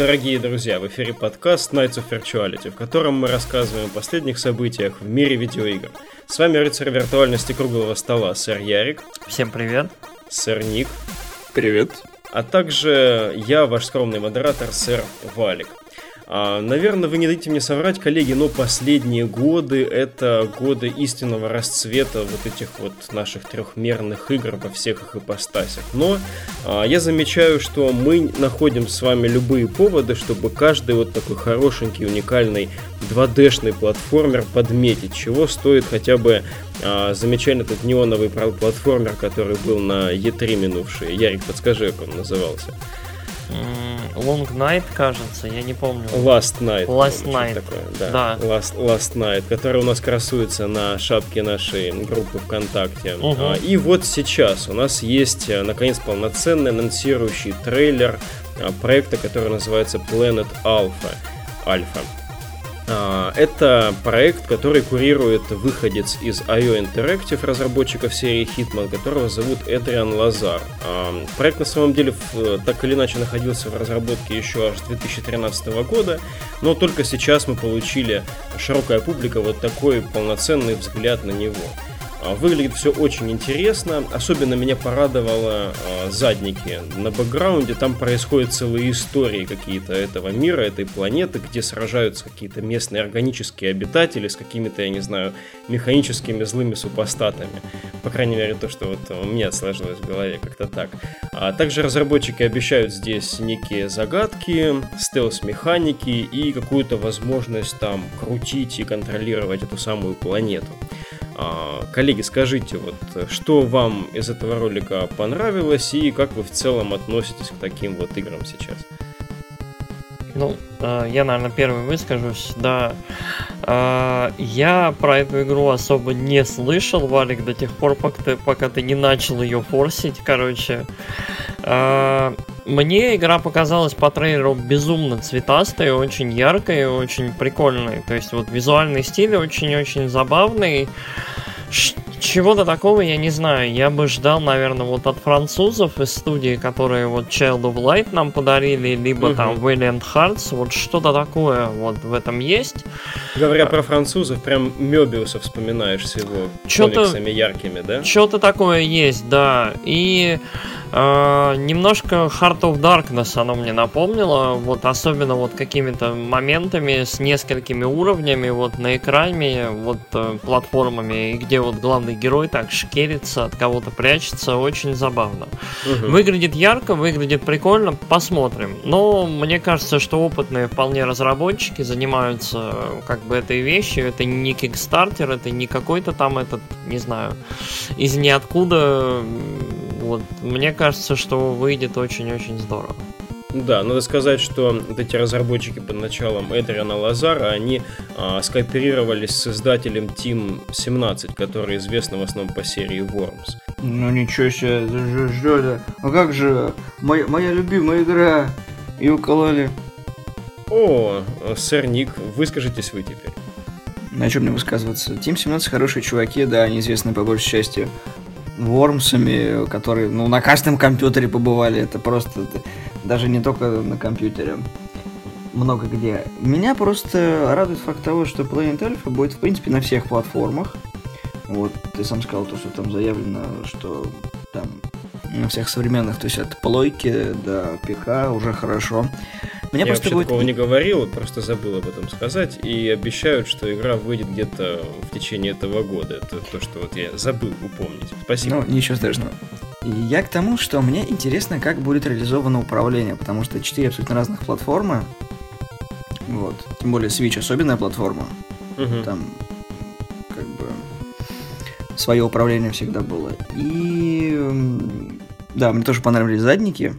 Дорогие друзья, в эфире подкаст Nights of Virtuality, в котором мы рассказываем о последних событиях в мире видеоигр. С вами рыцарь виртуальности круглого стола, сэр Ярик. Всем привет. Сэр Ник. Привет. А также я, ваш скромный модератор, сэр Валик. А, наверное, вы не дадите мне соврать, коллеги, но последние годы это годы истинного расцвета вот этих вот наших трехмерных игр во всех их ипостасях. Но а, я замечаю, что мы находим с вами любые поводы, чтобы каждый вот такой хорошенький, уникальный 2D-шный платформер подметить, чего стоит хотя бы а, замечательный этот неоновый платформер, который был на E3 минувший. Ярик, подскажи, как он назывался. Long Night, кажется, я не помню. Last Night. Last Night. Такое, да. да. Last, Last Night, который у нас красуется на шапке нашей группы ВКонтакте. Угу. И вот сейчас у нас есть, э, наконец, полноценный анонсирующий трейлер а, проекта, который называется Planet Alpha. Alpha. А, это проект, который курирует выходец из IO Interactive, разработчиков серии Hitman, которого зовут Эдриан Лазар. А, проект на самом деле так или иначе находился в разработке еще аж с 2013 года, но только сейчас мы получили широкая публика вот такой полноценный взгляд на него. А, выглядит все очень интересно. Особенно меня порадовало а, задники на бэкграунде. Там происходят целые истории какие-то этого мира, этой планеты, где сражаются какие-то местные органические обитатели с какими-то, я не знаю, механическими злыми супостатами. По крайней мере, то, что вот у меня сложилось в голове как-то так. А также разработчики обещают здесь некие загадки, стелс-механики и какую-то возможность там крутить и контролировать эту самую планету. А, коллеги, скажите, вот что вам из этого ролика понравилось и как вы в целом относитесь к таким вот играм сейчас? Ну, э, я, наверное, первый выскажусь. Да, э, я про эту игру особо не слышал, Валик, до тех пор, пока ты, пока ты не начал ее форсить. Короче, э, мне игра показалась по трейлеру безумно цветастой, очень яркой, очень прикольной. То есть вот визуальный стиль очень-очень забавный. Чего-то такого я не знаю. Я бы ждал, наверное, вот от французов из студии, которые вот Child of Light нам подарили, либо угу. там Valiant Hearts, вот что-то такое вот в этом есть. Говоря а... про французов, прям Мебиуса вспоминаешь с его комиксами яркими, да? Что-то такое есть, да. И Uh, немножко Heart of Darkness оно мне напомнило, вот особенно вот какими-то моментами с несколькими уровнями вот на экране, вот uh, платформами, где вот главный герой так шкерится, от кого-то прячется, очень забавно. Угу. Выглядит ярко, выглядит прикольно, посмотрим. Но мне кажется, что опытные вполне разработчики занимаются как бы этой вещью, это не Kickstarter, это не какой-то там этот, не знаю, из ниоткуда вот, мне кажется, что выйдет очень-очень здорово. Да, надо сказать, что вот эти разработчики под началом Эдриана Лазара, они а, скооперировались с издателем Team 17, который известен в основном по серии Worms. Ну ничего себе, что это? А как же моя, моя любимая игра? И укололи. О, сэр Ник, выскажитесь вы теперь. На чем мне высказываться? Team 17 хорошие чуваки, да, они известны по большей части Вормсами, которые ну, на каждом компьютере побывали. Это просто это, даже не только на компьютере. Много где. Меня просто радует факт того, что Planet Alpha будет, в принципе, на всех платформах. Вот, ты сам сказал то, что там заявлено, что там на всех современных, то есть от плойки до ПК уже хорошо. Мне Я вообще будет... такого не говорил, просто забыл об этом сказать. И обещают, что игра выйдет где-то в течение этого года. Это то, что вот я забыл упомнить. Спасибо. Ну, ничего страшного. И я к тому, что мне интересно, как будет реализовано управление, потому что четыре абсолютно разных платформы. Вот. Тем более Switch особенная платформа. Угу. Там как бы свое управление всегда было. И да, мне тоже понравились задники.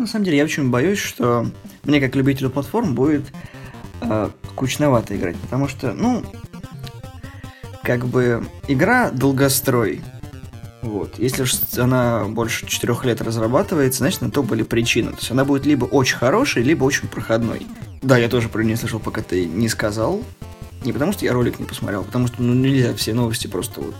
На самом деле, я очень боюсь, что мне, как любителю платформ, будет э, кучновато играть, потому что, ну, как бы игра долгострой. Вот. Если уж она больше четырех лет разрабатывается, значит, на то были причины. То есть она будет либо очень хорошей, либо очень проходной. Да, я тоже про нее слышал, пока ты не сказал. Не потому что я ролик не посмотрел, а потому что ну, нельзя все новости просто вот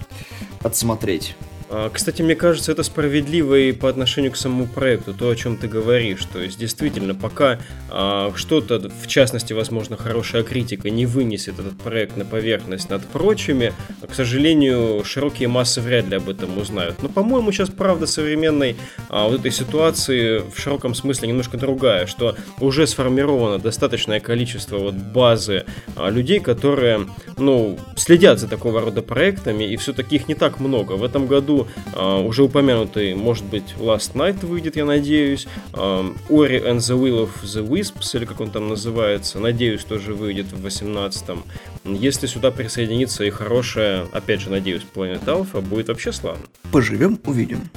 отсмотреть. А, кстати, мне кажется, это справедливо и по отношению к самому проекту, то, о чем ты говоришь. То есть, действительно, пока а, что-то, в частности, возможно, хорошая критика не вынесет этот проект на поверхность над прочими, к сожалению, широкие массы вряд ли об этом узнают. Но, по-моему, сейчас правда современной а, вот этой ситуации в широком смысле немножко другая, что уже сформировано достаточное количество вот базы а, людей, которые, ну, следят за такого рода проектами, и все-таки их не так много. В этом году а, уже упомянутый, может быть, Last Night выйдет, я надеюсь. Uh, Ori and the Will of the Wisps, или как он там называется, надеюсь, тоже выйдет в 18-м. Если сюда присоединится и хорошая, опять же, надеюсь, Planet Alpha, будет вообще славно. Поживем, увидим.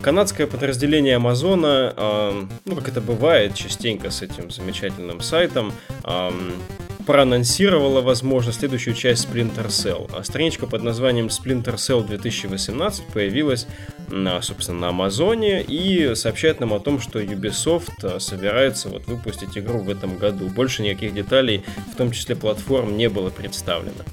Канадское подразделение Амазона, э, ну как это бывает частенько с этим замечательным сайтом, э, проанонсировала, возможно, следующую часть Splinter Cell. А страничка под названием Splinter Cell 2018 появилась, на, собственно, на Амазоне и сообщает нам о том, что Ubisoft а, собирается вот выпустить игру в этом году. Больше никаких деталей, в том числе платформ, не было представлено.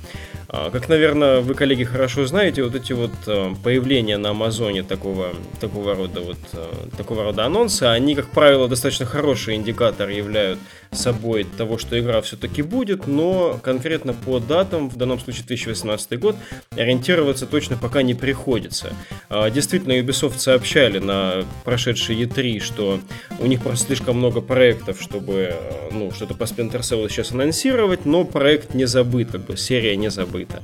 А, как, наверное, вы, коллеги, хорошо знаете, вот эти вот а, появления на Амазоне такого, такого, рода, вот, а, такого рода анонса, они, как правило, достаточно хороший индикатор являют собой того, что игра все-таки будет, но конкретно по датам, в данном случае 2018 год, ориентироваться точно пока не приходится. Действительно, Ubisoft сообщали на прошедшей E3, что у них просто слишком много проектов, чтобы ну, что-то по Splinter Cell сейчас анонсировать, но проект не забыт, как бы серия не забыта закрыто.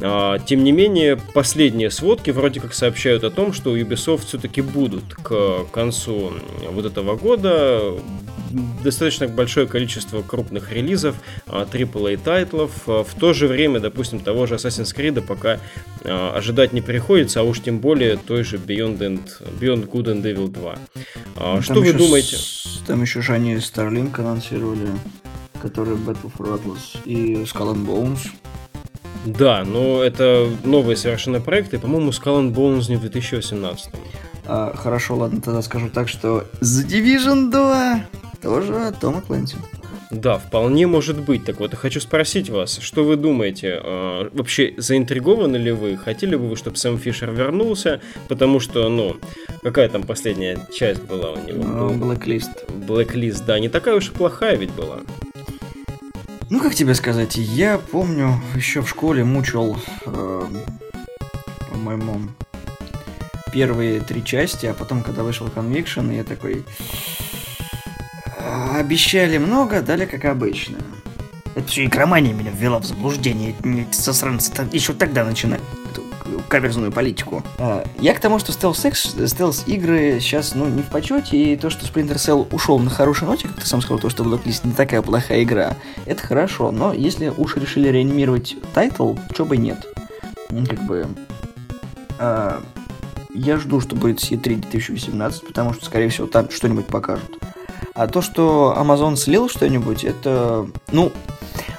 А, тем не менее, последние сводки вроде как сообщают о том, что у Ubisoft все-таки будут к концу вот этого года достаточно большое количество крупных релизов, AAA а, тайтлов. А, в то же время, допустим, того же Assassin's Creed пока ожидать не приходится, а уж тем более той же Beyond, and, Beyond Good and Evil 2. Ну, что вы думаете? Там еще же они Starlink анонсировали, который Battle for Atlas и Skull and Bones. Да, но это новые совершенно проекты. По-моему, Skull and Bones не в 2018. А, хорошо, ладно, тогда скажу так, что The Division 2 тоже Тома Клэнси. Да, вполне может быть. Так вот, я хочу спросить вас, что вы думаете? Э, вообще заинтригованы ли вы? Хотели бы вы, чтобы Сэм Фишер вернулся? Потому что, ну, какая там последняя часть была у него? Uh, Blacklist. Blacklist, да, не такая уж и плохая ведь была. Ну, как тебе сказать, я помню, еще в школе мучил, э, по-моему, первые три части, а потом, когда вышел Conviction, я такой... «А, обещали много, дали как обычно. Это все игромания меня ввела в заблуждение. Засранцы еще тогда начинали каверзную политику. А, я к тому, что стелс-игры сейчас, ну, не в почете, и то, что Splinter Cell ушел на хорошей ноте, как ты сам сказал, то, что Blacklist не такая плохая игра, это хорошо, но если уж решили реанимировать title, чё бы нет. Ну, как бы... А, я жду, что будет E3 2018, потому что, скорее всего, там что-нибудь покажут. А то, что Amazon слил что-нибудь, это, ну,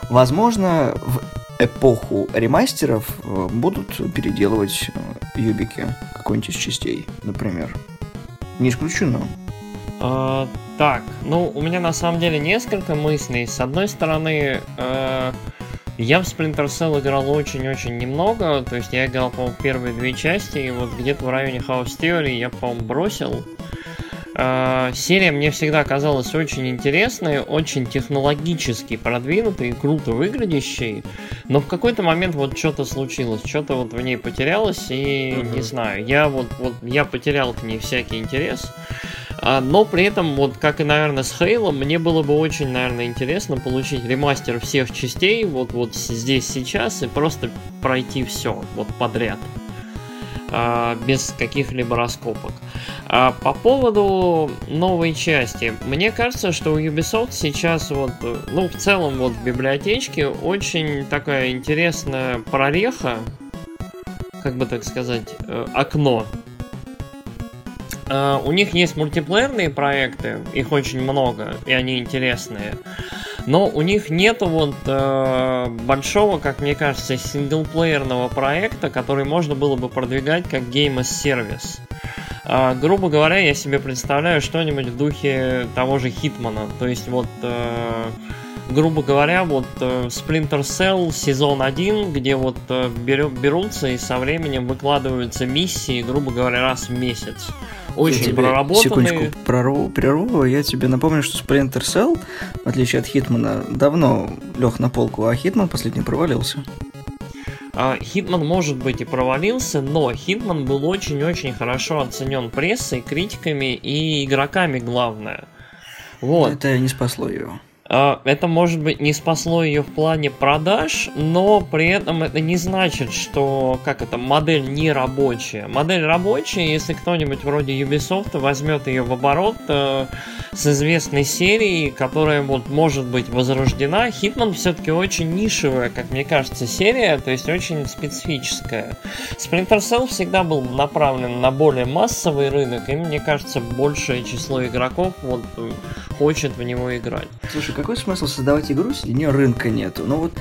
возможно, в эпоху ремастеров э, будут переделывать э, юбики какой-нибудь из частей, например. Не исключено. А, так, ну, у меня на самом деле несколько мыслей. С одной стороны, э, я в Splinter Cell играл очень-очень немного, то есть я играл, по-моему, первые две части, и вот где-то в районе House Theory я, по-моему, бросил. Э, серия мне всегда казалась очень интересной, очень технологически продвинутой круто выглядящей, но в какой-то момент вот что-то случилось, что-то вот в ней потерялось, и угу. не знаю, я вот, вот я потерял к ней всякий интерес. А, но при этом, вот как и, наверное, с Хейлом, мне было бы очень, наверное, интересно получить ремастер всех частей вот, вот здесь, сейчас, и просто пройти все вот подряд. А, без каких-либо раскопок. А по поводу новой части, мне кажется, что у Ubisoft сейчас вот, ну, в целом вот в библиотечке очень такая интересная прореха, как бы так сказать, э, окно. Uh, у них есть мультиплеерные проекты, их очень много, и они интересные. Но у них нету вот э, большого, как мне кажется, синглплеерного проекта, который можно было бы продвигать как Game as Service. Э, грубо говоря, я себе представляю что-нибудь в духе того же Хитмана. То есть вот... Э, грубо говоря, вот э, Splinter Cell сезон 1, где вот э, берутся и со временем выкладываются миссии, грубо говоря, раз в месяц. Очень я проработанные. Секундочку, прорву, прерву. Я тебе напомню, что Splinter Cell, в отличие от Hitman а, давно лег на полку, а Hitman последний провалился. А, Hitman, может быть, и провалился, но Hitman был очень-очень хорошо оценен прессой, критиками и игроками, главное. Вот. Это не спасло его. А, это, может быть, не спасло ее в плане продаж, но при этом это не значит, что как это модель не рабочая. Модель рабочая, если кто-нибудь вроде Ubisoft возьмет ее в оборот э, с известной серией, которая вот может быть возрождена. Hitman все-таки очень нишевая, как мне кажется, серия, то есть очень специфическая. Splinter Cell всегда был направлен на более массовый рынок, и мне кажется, большее число игроков вот хочет в него играть. Слушай, какой смысл создавать игру, если у нее рынка нету? Ну вот...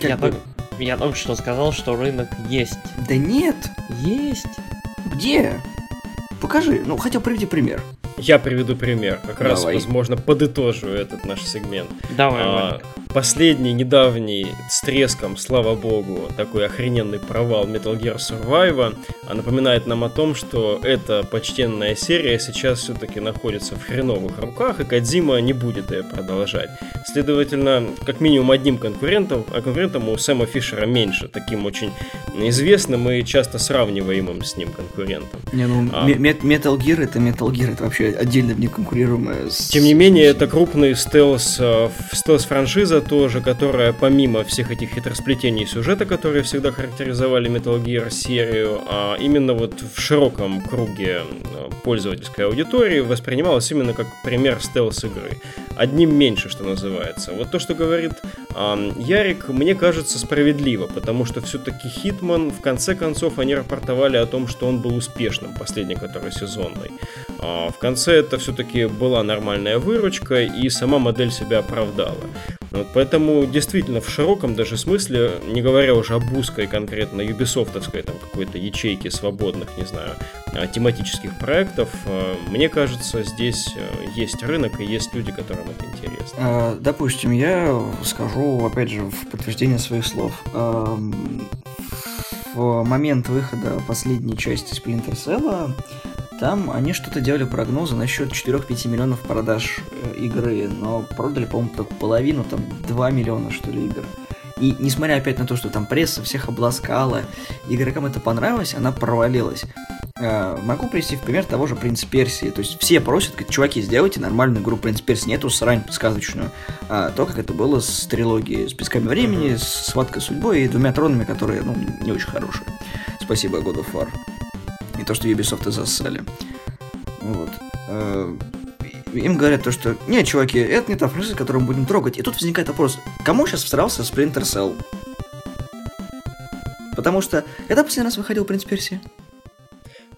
Я, бы... только, я только что сказал, что рынок есть. Да нет! Есть! Где? Покажи, ну хотя приведи пример. Я приведу пример, как Давай. раз, возможно, подытожу этот наш сегмент. Давай, а, Последний, недавний, с треском, слава богу, такой охрененный провал Metal Gear Survive а напоминает нам о том, что эта почтенная серия сейчас все-таки находится в хреновых руках, и Кадзима не будет ее продолжать. Следовательно, как минимум одним конкурентом, а конкурентом у Сэма Фишера меньше, таким очень известным и часто сравниваемым с ним конкурентом. Не, ну, а... Metal Gear это Metal Gear, это вообще отдельно не конкурируемая с... Тем не менее, это крупный стелс, э, стелс-франшиза тоже, которая помимо всех этих хитросплетений сюжета, которые всегда характеризовали Metal Gear серию, а именно вот в широком круге э, пользовательской аудитории воспринималась именно как пример стелс-игры. Одним меньше, что называется. Вот то, что говорит э, Ярик, мне кажется справедливо, потому что все-таки Хитман, в конце концов, они рапортовали о том, что он был успешным, последний, который сезонный. Э, в конце это все-таки была нормальная выручка, и сама модель себя оправдала. Вот, поэтому действительно в широком даже смысле, не говоря уже об узкой конкретно юбисофтовской там какой-то ячейке свободных, не знаю, а, тематических проектов, а, мне кажется, здесь э, есть рынок и есть люди, которым это интересно. А, допустим, я скажу, опять же, в подтверждение своих слов. В момент выхода последней части Splinter Cell там они что-то делали прогнозы насчет 4-5 миллионов продаж э, игры, но продали, по-моему, только половину, там 2 миллиона, что ли, игр. И несмотря опять на то, что там пресса всех обласкала, игрокам это понравилось, она провалилась. Э, могу привести в пример того же Принц Персии. То есть все просят, говорят, чуваки, сделайте нормальную игру Принц Персии, нету срань сказочную. А то, как это было с трилогией с Песками Времени, с Схваткой Судьбой и Двумя Тронами, которые, ну, не очень хорошие. Спасибо, God of War. Не то, что Ubisoft зассали. Вот. Э, им говорят то, что нет, чуваки, это не та франшиза, которую мы будем трогать. И тут возникает вопрос, кому сейчас всрался Splinter Cell? Потому что когда последний раз выходил Принц Персия?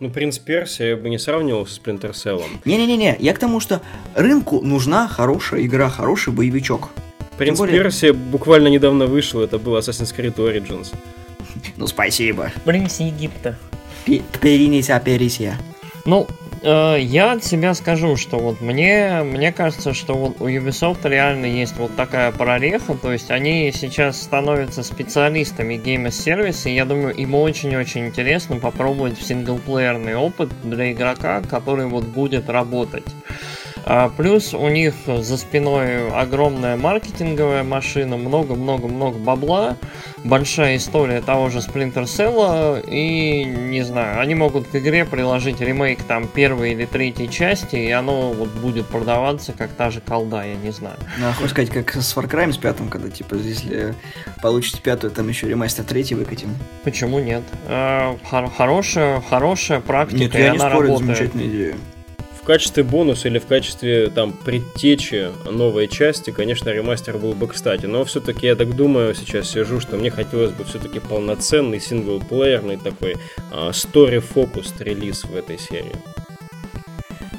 Ну, Принц Персия я бы не сравнивал с Splinter Cell. Не-не-не, я к тому, что рынку нужна хорошая игра, хороший боевичок. Принц более... Персия буквально недавно вышел, это был Assassin's Creed Origins. Ну, спасибо. Принц Египта. Перинися Перисия. Ну, э, я от себя скажу, что вот мне, мне кажется, что вот у Ubisoft реально есть вот такая прореха, то есть они сейчас становятся специалистами геймс-сервиса, и я думаю, им очень-очень интересно попробовать синглплеерный опыт для игрока, который вот будет работать. А плюс у них за спиной огромная маркетинговая машина, много-много-много бабла, большая история того же Splinter Cell, и не знаю, они могут к игре приложить ремейк там первой или третьей части, и оно вот будет продаваться как та же колда, я не знаю. Ну, а хочешь сказать, как с Far Cry с пятым, когда типа если получите пятую, там еще ремастер третий выкатим. Почему нет? А, хор- хорошая, хорошая практика, нет, я не спорю, работает. замечательная идея в качестве бонуса или в качестве там предтечи новой части, конечно, ремастер был бы кстати. Но все-таки я так думаю, сейчас сижу, что мне хотелось бы все-таки полноценный синглплеерный такой story-focused релиз в этой серии.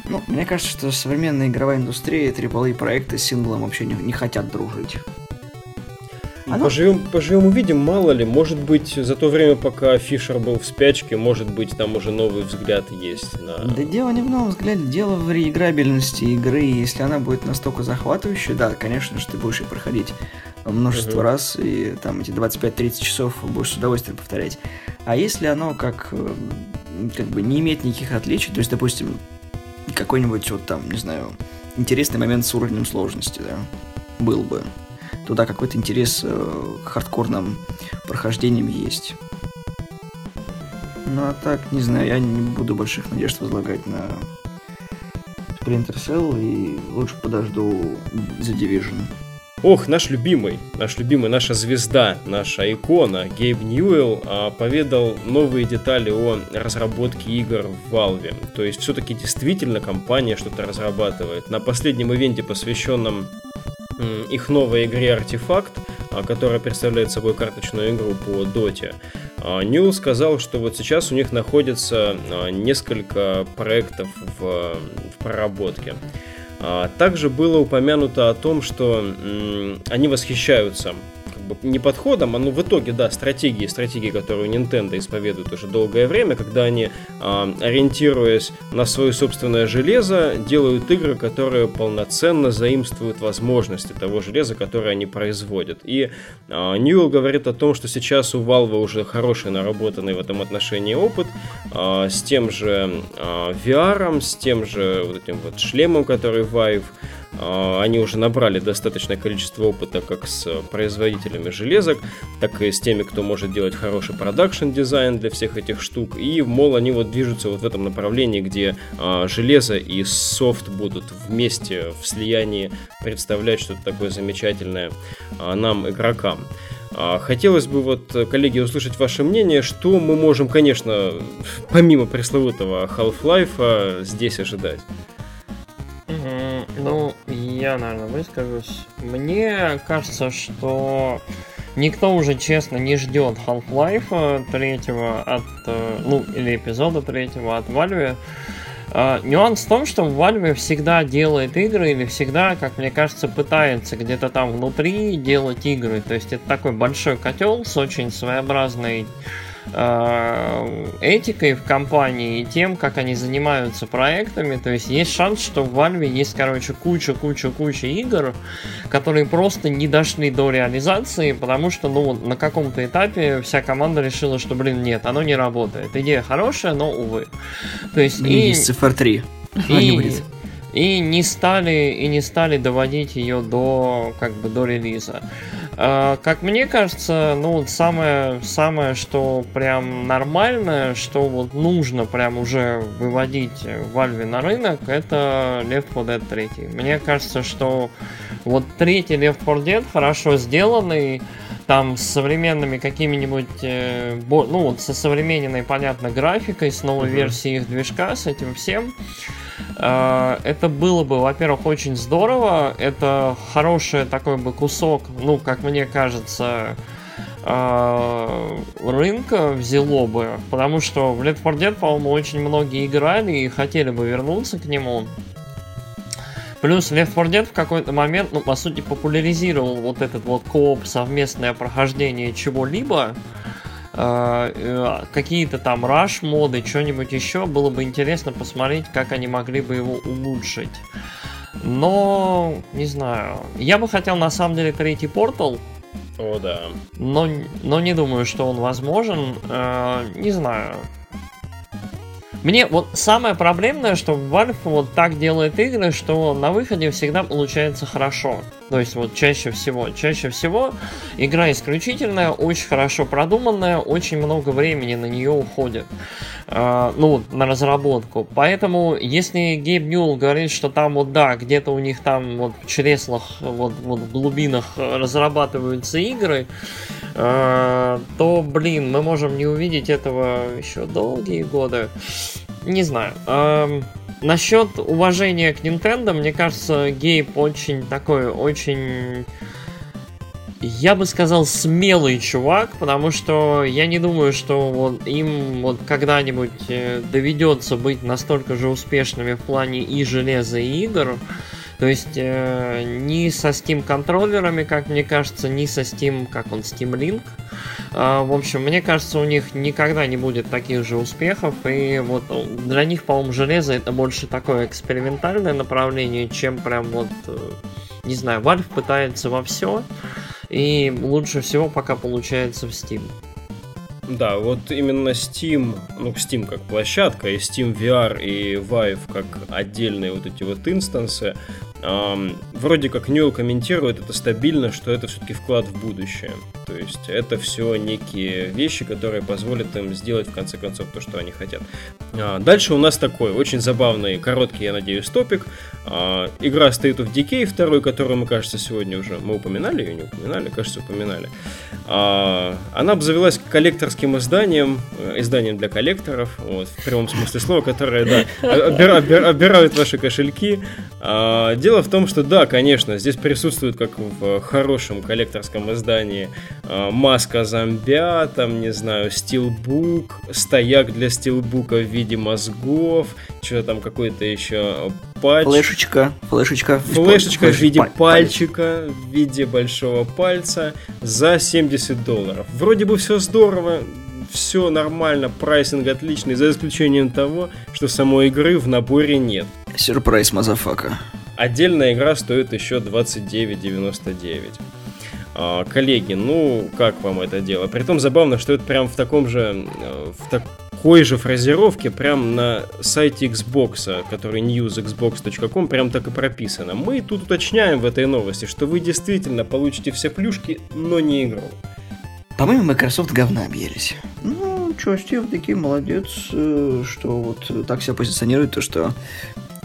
Ну, мне кажется, что современная игровая индустрия и AAA проекты с синглом вообще не, не хотят дружить. Оно... Поживем, поживем увидим, мало ли, может быть, за то время, пока Фишер был в спячке, может быть, там уже новый взгляд есть на... Да дело не в новом взгляде, дело в реиграбельности игры, если она будет настолько захватывающей, да, конечно же, ты будешь ее проходить множество uh-huh. раз, и там эти 25-30 часов будешь с удовольствием повторять. А если оно как, э, как бы не имеет никаких отличий, то есть, допустим, какой-нибудь вот там, не знаю, интересный момент с уровнем сложности, да, был бы, туда какой-то интерес э, к хардкорным прохождениям есть. Ну а так, не знаю, я не буду больших надежд возлагать на Splinter Cell и лучше подожду The Division. Ох, наш любимый, наш любимый, наша звезда, наша икона Гейб Ньюэлл а, поведал новые детали о разработке игр в Valve. То есть все-таки действительно компания что-то разрабатывает. На последнем ивенте, посвященном их новой игре Артефакт, а, которая представляет собой карточную игру по Доте. А, Ньюл сказал, что вот сейчас у них находится а, несколько проектов в, в проработке. Также было упомянуто о том, что они восхищаются бы не подходом, а ну в итоге, да, стратегии, стратегии, которую Nintendo исповедует уже долгое время, когда они, э, ориентируясь на свое собственное железо, делают игры, которые полноценно заимствуют возможности того железа, которое они производят. И э, Ньюэлл говорит о том, что сейчас у Valve уже хороший наработанный в этом отношении опыт э, с тем же э, VR, с тем же вот этим вот шлемом, который Vive, а, они уже набрали достаточное количество опыта как с производителями железок, так и с теми, кто может делать хороший продакшн дизайн для всех этих штук. И, мол, они вот движутся вот в этом направлении, где а, железо и софт будут вместе в слиянии представлять что-то такое замечательное а, нам, игрокам. Хотелось бы вот, коллеги, услышать ваше мнение, что мы можем, конечно, помимо пресловутого Half-Life здесь ожидать. Я, наверное, выскажусь. Мне кажется, что никто уже, честно, не ждет Half-Life третьего от, э, ну, или эпизода третьего от Valve. Uh, нюанс в том, что Valve всегда делает игры или всегда, как мне кажется, пытается где-то там внутри делать игры. То есть это такой большой котел с очень своеобразной Э, этикой в компании и тем, как они занимаются проектами. То есть есть шанс, что в Valve есть, короче, куча-куча-куча игр, которые просто не дошли до реализации, потому что, ну, на каком-то этапе вся команда решила, что, блин, нет, оно не работает. Идея хорошая, но, увы. То есть... И, и... цифр 3. И, и не стали и не стали доводить ее до как бы до релиза. А, как мне кажется, ну вот самое, самое, что прям нормальное, что вот нужно прям уже выводить Valve на рынок, это Left 4 Dead 3. Мне кажется, что вот третий Left 4 Dead хорошо сделанный, там с современными какими-нибудь, э, ну вот со современной, понятно, графикой, с новой uh-huh. версией их движка, с этим всем. Э, это было бы, во-первых, очень здорово. Это хороший такой бы кусок, ну, как мне кажется, э, рынка взяло бы, потому что в Left 4 Dead, по-моему, очень многие играли и хотели бы вернуться к нему. Плюс Left 4 Dead в какой-то момент, ну, по сути, популяризировал вот этот вот кооп, совместное прохождение чего-либо. Э, какие-то там rush моды, что-нибудь еще, было бы интересно посмотреть, как они могли бы его улучшить. Но, не знаю, я бы хотел на самом деле третий портал. О, да. Но, но не думаю, что он возможен. Э, не знаю. Мне вот самое проблемное, что Valve вот так делает игры, что на выходе всегда получается хорошо. То есть вот чаще всего, чаще всего игра исключительная, очень хорошо продуманная, очень много времени на нее уходит. Э, ну, на разработку. Поэтому, если Гейб Ньюл говорит, что там вот да, где-то у них там вот в чреслах, вот, вот в глубинах разрабатываются игры, то, блин, мы можем не увидеть этого еще долгие годы. Не знаю. Эм, насчет уважения к Nintendo, мне кажется, Гейб очень такой, очень я бы сказал, смелый чувак, потому что я не думаю, что вот им вот когда-нибудь э, доведется быть настолько же успешными в плане и железа, и игр, То есть э, ни со Steam контроллерами, как мне кажется, ни со Steam, как он, Steam Link. Э, в общем, мне кажется, у них никогда не будет таких же успехов. И вот для них, по-моему, железо это больше такое экспериментальное направление, чем прям вот, э, не знаю, Valve пытается во все. И лучше всего пока получается в Steam. Да, вот именно Steam, ну Steam как площадка, и Steam VR и Vive как отдельные вот эти вот инстансы, эм, вроде как Ньюэлл комментирует это стабильно, что это все-таки вклад в будущее. То есть это все некие вещи, которые позволят им сделать в конце концов то, что они хотят. А, дальше у нас такой очень забавный, короткий, я надеюсь, топик. А, игра State of Decay, второй, которую мы, кажется, сегодня уже... Мы упоминали ее, не упоминали? Кажется, упоминали. А, она обзавелась коллекторским изданием, э, изданием для коллекторов, вот, в прямом смысле слова, которое, да, обира, обира, обирают ваши кошельки. А, дело в том, что, да, конечно, здесь присутствует, как в хорошем коллекторском издании, а, маска зомбя, там, не знаю, steelbook, стояк для steelbook а в виде мозгов, что там какой-то еще патч. Флешечка, флешечка. Флешечка в виде пальчика, в виде большого пальца за 70 долларов. Вроде бы все здорово, все нормально, pricing отличный, за исключением того, что самой игры в наборе нет. Сюрприз, motherfucker. Отдельная игра стоит еще 29,99. А, коллеги, ну, как вам это дело? Притом забавно, что это прям в таком же, э, в такой же фразировке, прям на сайте Xbox, который newsxbox.com, прям так и прописано. Мы тут уточняем в этой новости, что вы действительно получите все плюшки, но не игру. По-моему, Microsoft говна объелись. Ну, что, Стив такие молодец, э, что вот так себя позиционирует, то что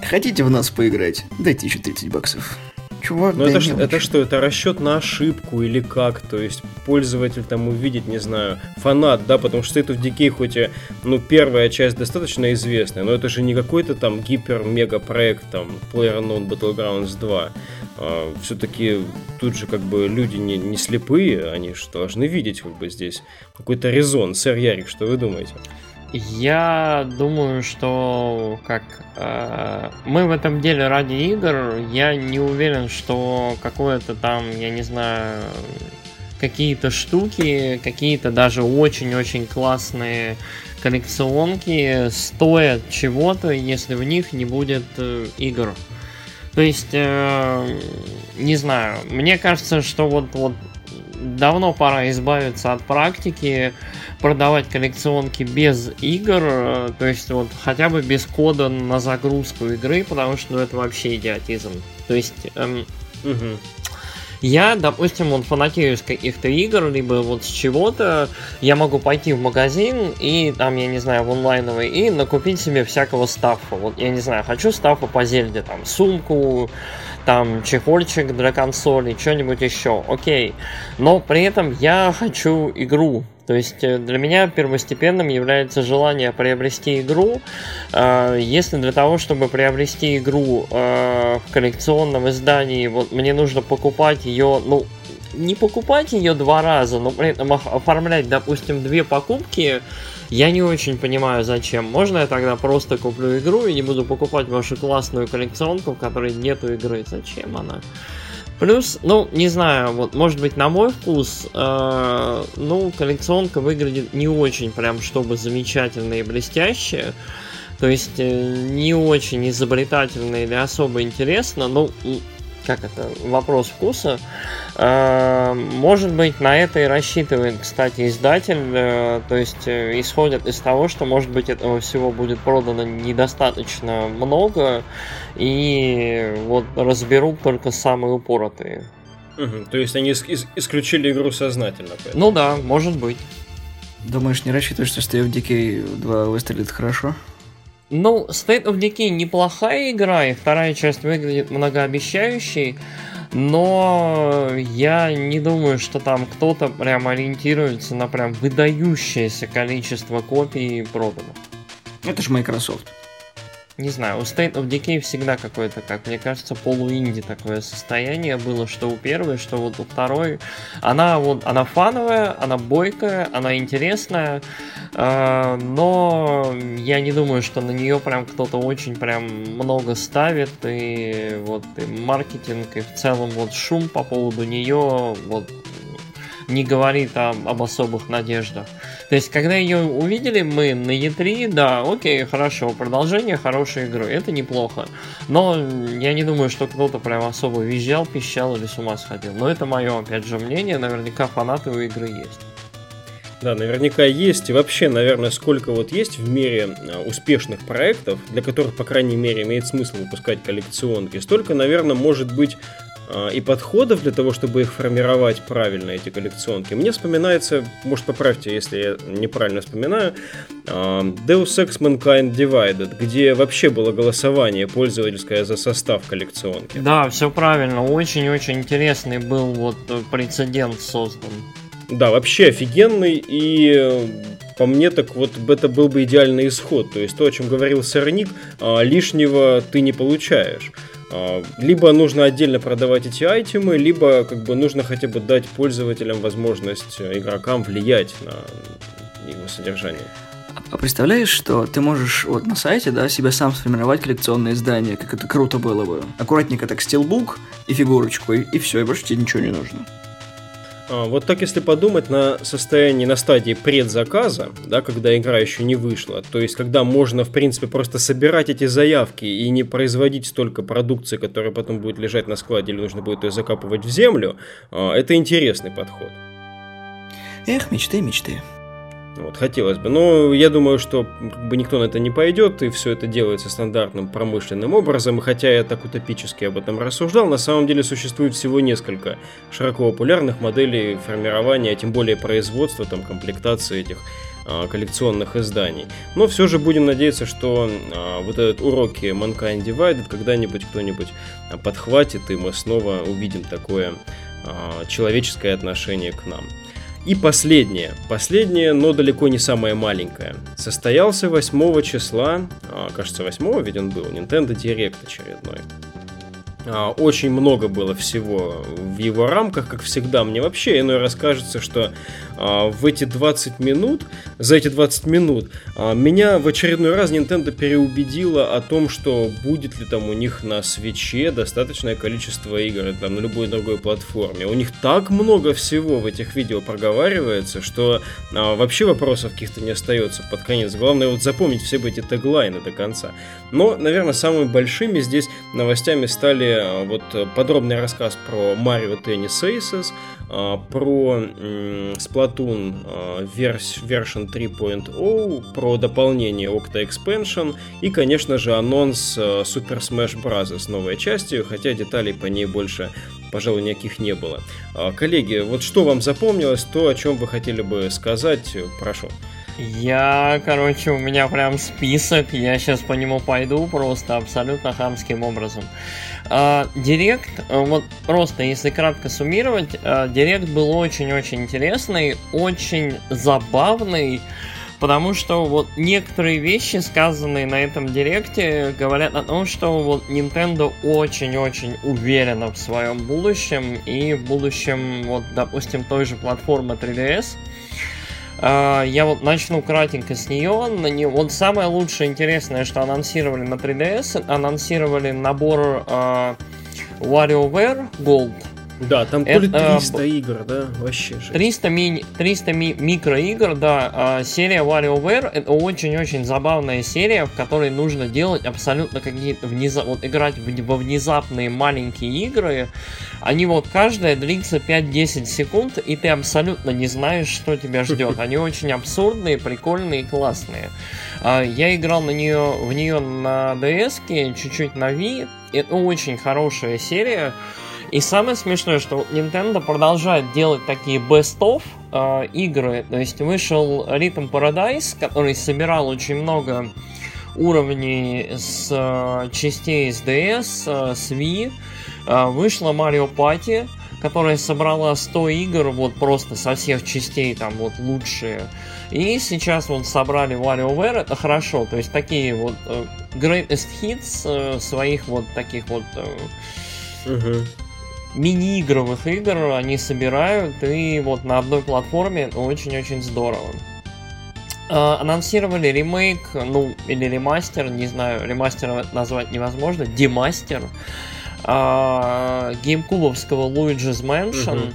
хотите в нас поиграть, дайте еще 30 баксов чувак. Ну это, это что, это расчет на ошибку или как? То есть пользователь там увидит, не знаю, фанат, да, потому что это в Decay хоть и, ну, первая часть достаточно известная, но это же не какой-то там гипер-мега проект, там, PlayerUnknown Battlegrounds 2. А, все-таки тут же как бы люди не, не слепые, они же должны видеть как бы здесь какой-то резон. Сэр Ярик, что вы думаете? Я думаю, что как э, мы в этом деле ради игр, я не уверен, что какое-то там, я не знаю, какие-то штуки, какие-то даже очень-очень классные коллекционки стоят чего-то, если в них не будет э, игр. То есть, э, не знаю, мне кажется, что вот, вот давно пора избавиться от практики продавать коллекционки без игр, э, то есть вот хотя бы без кода на загрузку игры, потому что ну, это вообще идиотизм. То есть эм, угу. Я, допустим, вот фанатею с каких-то игр, либо вот с чего-то, я могу пойти в магазин и там, я не знаю, в онлайновый, и накупить себе всякого стаффа. Вот я не знаю, хочу стаффа по Зельде, там, сумку, там чехольчик для консоли, что-нибудь еще, окей. Но при этом я хочу игру, то есть э, для меня первостепенным является желание приобрести игру. Э, если для того, чтобы приобрести игру э, в коллекционном издании, вот мне нужно покупать ее, ну, не покупать ее два раза, но при этом оформлять, допустим, две покупки, я не очень понимаю, зачем. Можно я тогда просто куплю игру и не буду покупать вашу классную коллекционку, в которой нету игры? Зачем она? Плюс, ну, не знаю, вот, может быть, на мой вкус, э, ну, коллекционка выглядит не очень прям, чтобы замечательно и блестяще. То есть, э, не очень изобретательно или особо интересно. Ну, как это, вопрос вкуса. Э, может быть, на это и рассчитывает, кстати, издатель. Э, то есть, э, исходят из того, что, может быть, этого всего будет продано недостаточно много, и вот разберут только самые упоротые. Угу, то есть они исключили игру сознательно. Поэтому. Ну да, может быть. Думаешь, не рассчитываешь, что of Decay 2 выстрелит хорошо? Ну, State of Decay неплохая игра, и вторая часть выглядит многообещающей, но я не думаю, что там кто-то прям ориентируется на прям выдающееся количество копий продано. Это же Microsoft. Не знаю, у State of Decay всегда какое-то, как мне кажется, полуинди такое состояние было, что у первой, что вот у второй. Она вот, она фановая, она бойкая, она интересная, э, но я не думаю, что на нее прям кто-то очень прям много ставит, и вот и маркетинг, и в целом вот шум по поводу нее вот не говорит о, об особых надеждах. То есть, когда ее увидели мы на E3, да, окей, хорошо, продолжение хорошей игры, это неплохо. Но я не думаю, что кто-то прям особо визжал, пищал или с ума сходил. Но это мое, опять же, мнение, наверняка фанаты у игры есть. Да, наверняка есть. И вообще, наверное, сколько вот есть в мире а, успешных проектов, для которых, по крайней мере, имеет смысл выпускать коллекционки, столько, наверное, может быть и подходов для того, чтобы их формировать правильно, эти коллекционки. Мне вспоминается, может поправьте, если я неправильно вспоминаю, а, Deus Ex Mankind Divided, где вообще было голосование пользовательское за состав коллекционки. Да, все правильно. Очень-очень интересный был вот прецедент создан. Да, вообще офигенный и по мне, так вот это был бы идеальный исход. То есть то, о чем говорил Сорник, а, лишнего ты не получаешь. А, либо нужно отдельно продавать эти айтемы, либо как бы нужно хотя бы дать пользователям возможность, э, игрокам влиять на его содержание. А представляешь, что ты можешь вот на сайте, да, себе сам сформировать коллекционное издание, как это круто было бы. Аккуратненько так стилбук и фигурочку, и, и все, и больше тебе ничего не нужно. А, вот так, если подумать на состоянии, на стадии предзаказа, да, когда игра еще не вышла, то есть когда можно, в принципе, просто собирать эти заявки и не производить столько продукции, которая потом будет лежать на складе или нужно будет ее закапывать в землю, а, это интересный подход. Эх, мечты, мечты. Вот, хотелось бы. Но я думаю, что как бы никто на это не пойдет, и все это делается стандартным промышленным образом. И хотя я так утопически об этом рассуждал, на самом деле существует всего несколько широко популярных моделей формирования, а тем более производства, там, комплектации этих а, коллекционных изданий. Но все же будем надеяться, что а, вот этот уроки Mankind Divided когда-нибудь кто-нибудь подхватит, и мы снова увидим такое а, человеческое отношение к нам. И последнее, последнее, но далеко не самое маленькое. Состоялся 8 числа, а, кажется 8 ведь он был, Nintendo Direct очередной. А, очень много было всего в его рамках, как всегда. Мне вообще иной раз кажется, что а, в эти 20 минут, за эти 20 минут, а, меня в очередной раз Nintendo переубедила о том, что будет ли там у них на свече достаточное количество игр, там на любой другой платформе. У них так много всего в этих видео проговаривается, что вообще вопросов каких-то не остается под конец. Главное вот запомнить все эти теглайны до конца. Но, наверное, самыми большими здесь новостями стали Э, вот э, подробный рассказ про Mario Tennis Aces, э, про Splatoon version 3.0, про дополнение Octa Expansion и, конечно же, анонс Super Smash Bros. новой части, хотя деталей по ней больше, пожалуй, никаких не было. Коллеги, вот что вам запомнилось, то, о чем вы хотели бы сказать, прошу. Я, короче, у меня прям список, я сейчас по нему пойду просто абсолютно хамским образом. А, директ, э, вот просто если кратко суммировать, э, Директ был очень-очень интересный, очень забавный, потому что вот некоторые вещи, сказанные на этом Директе, говорят о том, что вот Nintendo очень-очень уверена в своем будущем, и в будущем, вот, допустим, той же платформы 3DS – а, я вот начну кратенько с нее. На нее вот самое лучшее интересное, что анонсировали на 3DS, анонсировали набор uh, WarioWare Gold да, там то ли 300 игр, да, вообще же. 300, ми 300 ми микроигр, да. А, серия WarioWare это очень-очень забавная серия, в которой нужно делать абсолютно какие-то внезап... вот играть во внезапные маленькие игры. Они вот каждая длится 5-10 секунд, и ты абсолютно не знаешь, что тебя ждет. Они очень абсурдные, прикольные и классные. А, я играл на нее, в нее на DS, чуть-чуть на Wii. Это очень хорошая серия. И самое смешное, что Nintendo продолжает делать такие best-of э, игры. То есть вышел Rhythm Paradise, который собирал очень много уровней с э, частей с DS, э, с Wii. Э, вышла Mario Party, которая собрала 100 игр, вот просто со всех частей, там вот лучшие. И сейчас вот собрали WarioWare, это хорошо, то есть такие вот uh, greatest hits uh, своих вот таких вот uh, угу. Мини-игровых игр они собирают, и вот на одной платформе очень-очень здорово. Uh, анонсировали ремейк, ну, или ремастер, не знаю, ремастер назвать невозможно, демастер uh, геймкубовского Luigi's Mansion.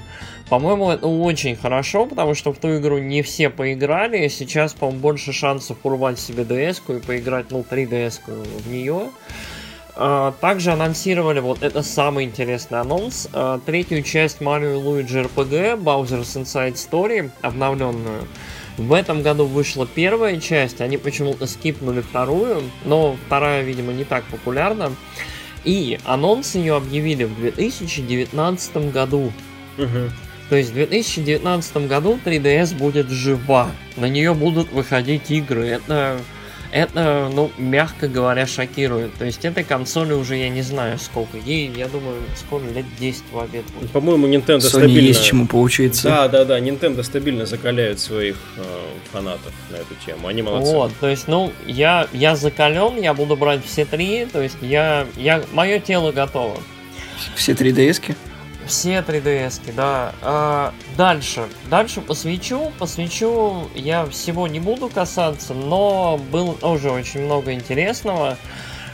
По-моему, это очень хорошо, потому что в ту игру не все поиграли. Сейчас, по-моему, больше шансов урвать себе DS и поиграть, ну, 3DS в нее. Uh, также анонсировали, вот это самый интересный анонс, uh, третью часть Mario Luigi RPG Bowser's Inside Story, обновленную. В этом году вышла первая часть, они почему-то скипнули вторую, но вторая, видимо, не так популярна. И анонс ее объявили в 2019 году. Угу. То есть в 2019 году 3DS будет жива. На нее будут выходить игры. Это это, ну, мягко говоря, шокирует. То есть этой консоли уже я не знаю сколько. Ей, я думаю, скоро лет 10 в обед будет. По-моему, Nintendo Sony стабильно... есть чему поучиться. Да, да, да, Nintendo стабильно закаляет своих э, фанатов на эту тему. Они молодцы. Вот, то есть, ну, я, я закален, я буду брать все три, то есть я, я, мое тело готово. Все три DS-ки? Все 3DS, да. А, дальше. Дальше посвящу. Посвящу я всего не буду касаться, но было тоже очень много интересного.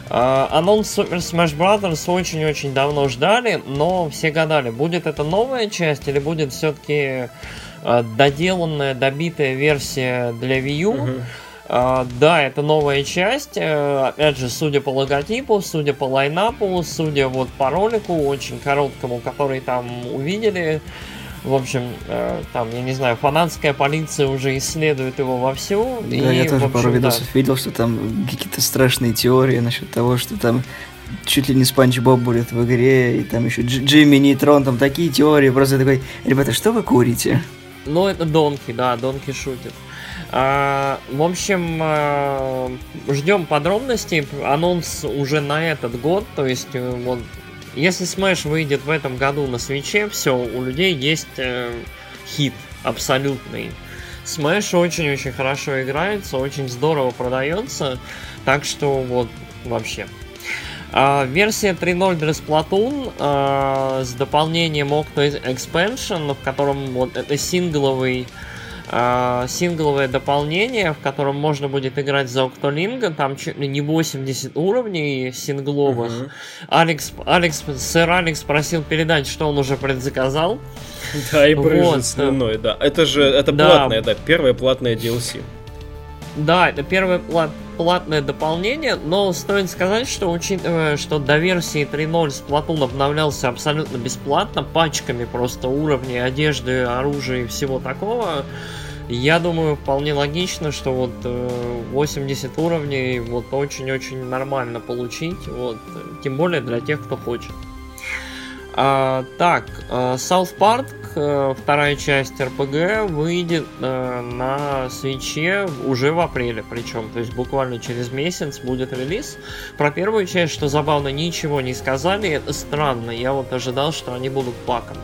А, анонс Super Smash Bros. очень-очень давно ждали, но все гадали, будет это новая часть или будет все-таки а, доделанная, добитая версия для Wii U. Uh-huh. Uh, да, это новая часть. Uh, опять же, судя по логотипу, судя по лайнапу, судя вот по ролику очень короткому, который там увидели. В общем, uh, там, я не знаю, фанатская полиция уже исследует его вовсю. Да, и, я тоже общем, пару видосов да. видел, что там какие-то страшные теории насчет того, что там чуть ли не Спанч Боб будет в игре, и там еще Джимми Нейтрон, там такие теории. Просто такой, ребята, что вы курите? Ну, это Донки, да, Донки шутит. А, в общем, а, ждем подробностей. Анонс уже на этот год. То есть, э, вот, если Smash выйдет в этом году на свече, все, у людей есть э, хит абсолютный. Smash очень-очень хорошо играется, очень здорово продается. Так что вот вообще. А, версия 3.0 для Splatoon а, с дополнением Octo Expansion, в котором вот это сингловый э, сингловое дополнение, в котором можно будет играть за Октолинга, там чуть ли не 80 уровней сингловых. Uh-huh. Алекс, Алекс, сэр Алекс просил передать, что он уже предзаказал. Да, и брыжет вот. слюной, да. Это же, это да. платное, да, первое платное DLC. Да, это первое плат платное дополнение, но стоит сказать, что учитывая, что до версии 3.0 Splatoon обновлялся абсолютно бесплатно, пачками просто уровней одежды, оружия и всего такого, я думаю, вполне логично, что вот 80 э, уровней вот очень-очень нормально получить, вот, тем более для тех, кто хочет. А, так, э, South Park, э, вторая часть RPG, выйдет на свече уже в апреле, причем, то есть буквально через месяц будет релиз. Про первую часть, что забавно, ничего не сказали, это странно, я вот ожидал, что они будут плаканы.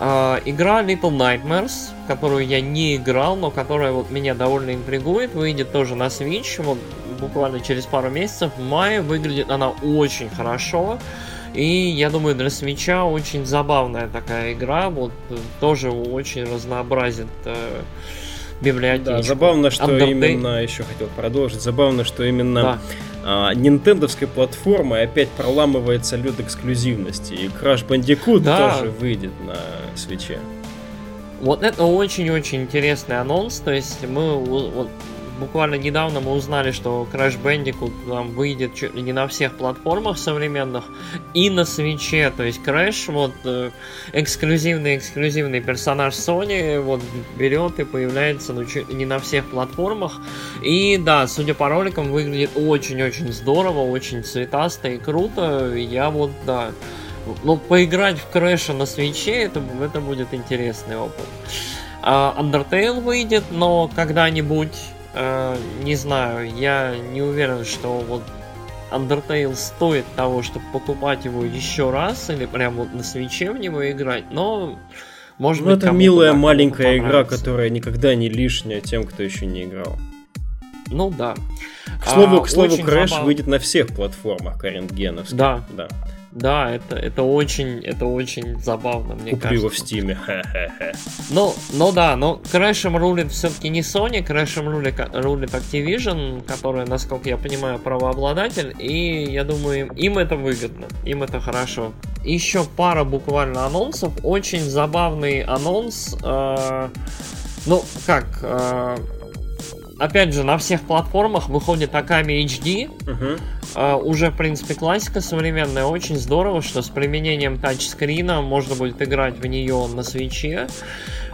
Uh, игра Little Nightmares, которую я не играл, но которая вот меня довольно интригует, выйдет тоже на Switch, вот буквально через пару месяцев, в мае, выглядит она очень хорошо, и я думаю для Switch очень забавная такая игра, вот тоже очень разнообразит uh, библиотеку. Да, забавно, что Undertale. именно, еще хотел продолжить, забавно, что именно да. а, нинтендовской платформой опять проламывается лед эксклюзивности, и Crash Bandicoot да. тоже выйдет на свече. Вот это очень-очень интересный анонс, то есть мы вот, буквально недавно мы узнали, что Crash Bandicoot там выйдет чуть ли не на всех платформах современных и на свече. То есть Crash, вот эксклюзивный-эксклюзивный персонаж Sony, вот берет и появляется ну, чуть ли не на всех платформах. И да, судя по роликам, выглядит очень-очень здорово, очень цветасто и круто. Я вот, да, ну, поиграть в Крэша на свече, это, это будет интересный опыт. Uh, Undertale выйдет, но когда-нибудь Э, не знаю, я не уверен, что вот Undertale стоит того, чтобы покупать его еще раз или прям вот на свече в него играть, но может ну, быть, это милая маленькая игра, которая никогда не лишняя тем, кто еще не играл. Ну да. К слову, а, к слову, Crash забав... выйдет на всех платформах карентгеновских. Да. Да. Да, это, это очень, это очень забавно, мне Куплю кажется. его в Стиме. Ну, ну да, но Crash'ем рулит все-таки не Sony, Crash'ем рулит, рулит Activision, которая, насколько я понимаю, правообладатель, и я думаю, им это выгодно, им это хорошо. Еще пара буквально анонсов, очень забавный анонс, э, ну, как, э, опять же, на всех платформах выходит Akami HD. Uh-huh. Uh, уже, в принципе, классика современная. Очень здорово, что с применением тачскрина можно будет играть в нее на свече.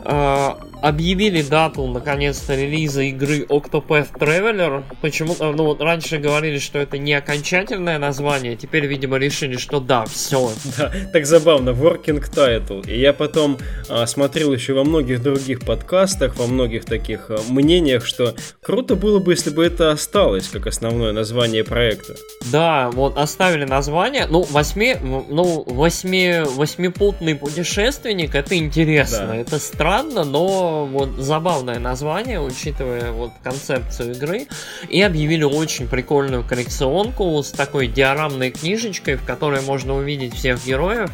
Uh, объявили дату, наконец-то, релиза игры Octopath Traveler. Почему? Э, ну вот раньше говорили, что это не окончательное название, теперь, видимо, решили, что да, все. Да, так забавно, working title. И я потом а, смотрел еще во многих других подкастах, во многих таких а, мнениях, что круто было бы, если бы это осталось как основное название проекта. Да, вот оставили название. Ну, восьми, ну, восьми, восьмипутный путешественник, это интересно, да. это странно, но вот забавное название, учитывая вот концепцию игры. И объявили очень прикольную коллекционку с такой диорамной книжечкой, в которой можно увидеть всех героев.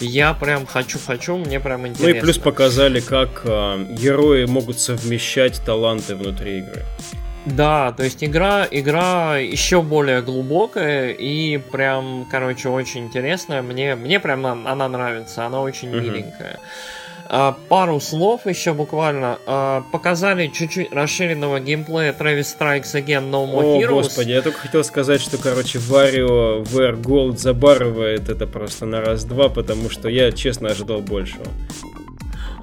Я прям хочу-хочу, мне прям интересно. Ну и плюс показали, как э, герои могут совмещать таланты внутри игры. Да, то есть игра, игра еще более глубокая и прям, короче, очень интересная. Мне, мне прям она нравится, она очень uh-huh. миленькая. А, пару слов еще буквально. А, показали чуть-чуть расширенного геймплея Travis Strikes Again No More О, Heroes. господи, я только хотел сказать, что, короче, Wario VR Gold забарывает это просто на раз-два, потому что я, честно, ожидал большего.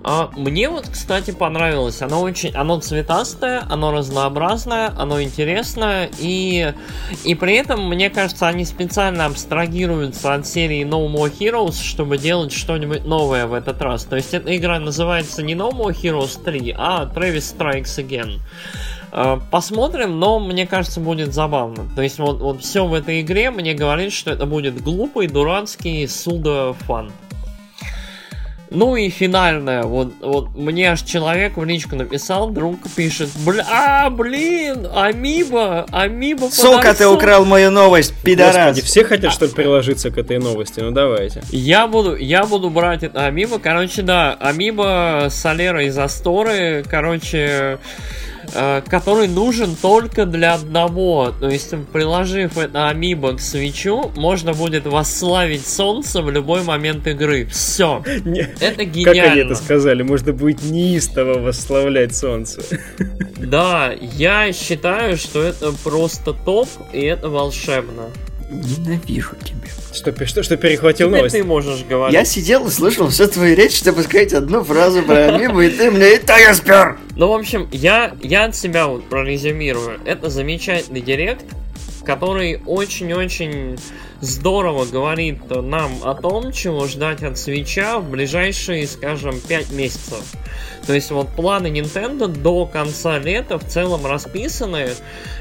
А мне вот, кстати, понравилось. Оно очень, оно цветастое, оно разнообразное, оно интересное и и при этом мне кажется, они специально абстрагируются от серии No More Heroes, чтобы делать что-нибудь новое в этот раз. То есть эта игра называется не No More Heroes 3, а Travis Strikes Again. А, посмотрим, но мне кажется, будет забавно. То есть вот, вот все в этой игре мне говорит, что это будет глупый, дурацкий суда фан. Ну и финальное, вот, вот мне аж человек в личку написал, друг пишет, бля, а, блин, Амиба, Амиба Сука, ты украл мою новость, пидорас. Господи, все хотят, чтобы приложиться к этой новости, ну давайте. Я буду, я буду брать это Амиба, короче, да, Амиба Солера из Асторы, короче, который нужен только для одного. То есть, приложив это амибо к свечу, можно будет восславить солнце в любой момент игры. Все. Это гениально. Как они это сказали? Можно будет неистово восславлять солнце. Да, я считаю, что это просто топ, и это волшебно. Ненавижу тебя. Что, что, что перехватил Теперь новость? ты можешь говорить. Я сидел и слышал всю твою речь, чтобы сказать одну фразу про Амибу, и ты мне это я спер. Ну, в общем, я, я от себя вот прорезюмирую. Это замечательный директ, который очень-очень здорово говорит нам о том, чего ждать от свеча в ближайшие, скажем, 5 месяцев. То есть вот планы Nintendo до конца лета в целом расписаны,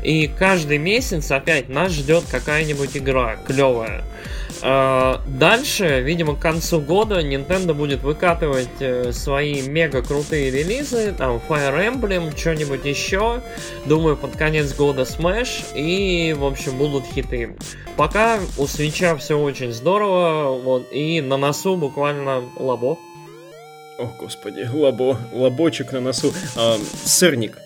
и каждый месяц опять нас ждет какая-нибудь игра клевая. А, дальше, видимо, к концу года Nintendo будет выкатывать э, свои мега крутые релизы, там Fire Emblem, что-нибудь еще. Думаю, под конец года Smash и, в общем, будут хиты. Пока у свеча все очень здорово, вот, и на носу буквально лабо. О, господи, лабо, лабочек на носу. А, сырник.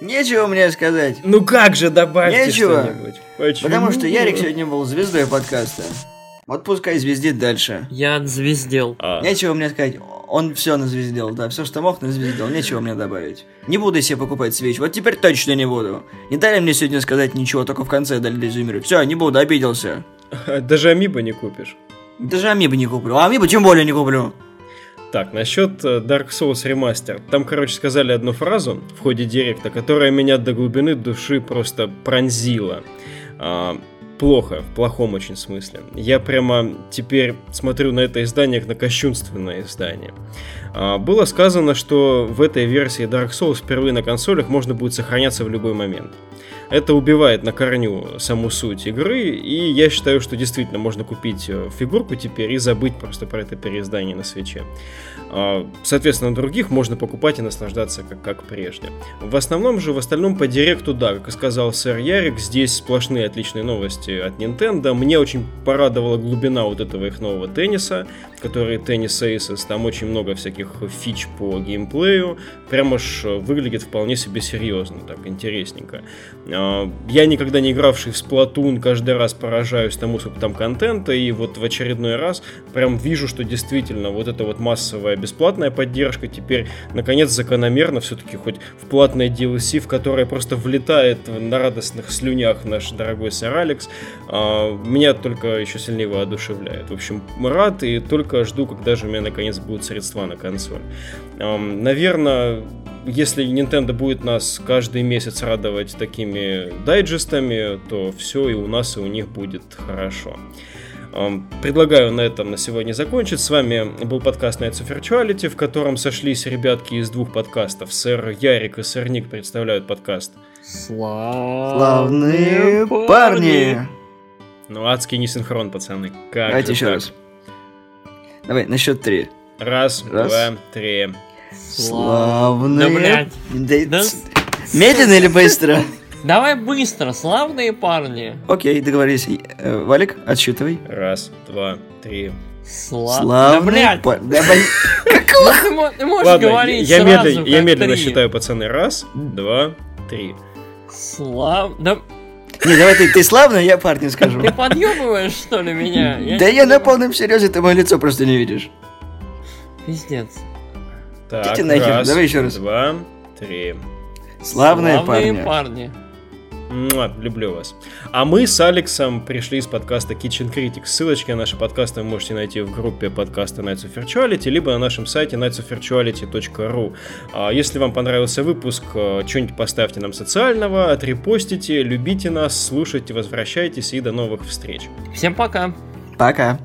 Нечего мне сказать. Ну как же, добавьте Нечего. что-нибудь. Почему? Потому что Ярик сегодня был звездой подкаста. Вот пускай звездит дальше. Я звездел. А. Нечего мне сказать. Он все назвездил, да, все, что мог, назвездил. Нечего мне добавить. Не буду себе покупать свеч. Вот теперь точно не буду. Не дали мне сегодня сказать ничего, только в конце дали резюмировать. Все, не буду, обиделся. Даже амибо не купишь. Даже амибо не куплю. А амибо тем более не куплю. Так, насчет э, Dark Souls Remaster. Там, короче, сказали одну фразу в ходе директа, которая меня до глубины души просто пронзила. А, плохо, в плохом очень смысле. Я прямо теперь смотрю на это издание как на кощунственное издание. А, было сказано, что в этой версии Dark Souls впервые на консолях можно будет сохраняться в любой момент. Это убивает на корню саму суть игры, и я считаю, что действительно можно купить э, фигурку теперь и забыть просто про это переиздание на свече. А, соответственно, других можно покупать и наслаждаться как, как прежде. В основном же, в остальном по директу, да, как и сказал сэр Ярик, здесь сплошные отличные новости от Nintendo. Мне очень порадовала глубина вот этого их нового тенниса, который теннис Aces, там очень много всяких фич по геймплею, прямо ж выглядит вполне себе серьезно, так интересненько. А, я никогда не игравший в Splatoon, каждый раз поражаюсь тому, сколько там контента, и вот в очередной раз прям вижу, что действительно вот эта вот массовая бесплатная поддержка теперь наконец закономерно все-таки хоть в платное DLC, в которое просто влетает на радостных слюнях наш дорогой сэр Алекс, а, меня только еще сильнее воодушевляет. В общем, рад и только жду, когда же у меня наконец будут средства на консоль. Наверное, если Nintendo будет нас каждый месяц радовать такими дайджестами, то все и у нас, и у них будет хорошо. Предлагаю на этом на сегодня закончить. С вами был подкаст Nights of Virtuality, в котором сошлись ребятки из двух подкастов. Сэр Ярик и сэр Ник представляют подкаст. Славные парни! Ну, адский несинхрон, пацаны. Как Давайте еще так? раз. Давай, на счет три. Раз, раз. два, три. Славные... Да, блядь. Да... Медленно или быстро? Давай быстро, славные парни. Окей, договорились. Э, Валик, отсчитывай. Раз, два, три. Сла... Славные да. Да, блядь. Ну, ты можешь Ладно, говорить я, медленно, я медленно считаю, пацаны. Раз, два, три. Слав... Да... Не, давай ты, ты славно, я парню скажу. Ты подъебываешь, что ли, меня? Я да я на полном серьезе, ты мое лицо просто не видишь. Пиздец. Так, Идите нахер, раз, давай еще раз. два, три. Славные, Славные парни. парни. Муа, люблю вас. А мы с Алексом пришли из подкаста Kitchen Critics. Ссылочки на наши подкасты вы можете найти в группе подкаста Nights of Virtuality, либо на нашем сайте nightsofvirtuality.ru. А если вам понравился выпуск, э, что-нибудь поставьте нам социального, отрепостите, любите нас, слушайте, возвращайтесь и до новых встреч. Всем пока. Пока.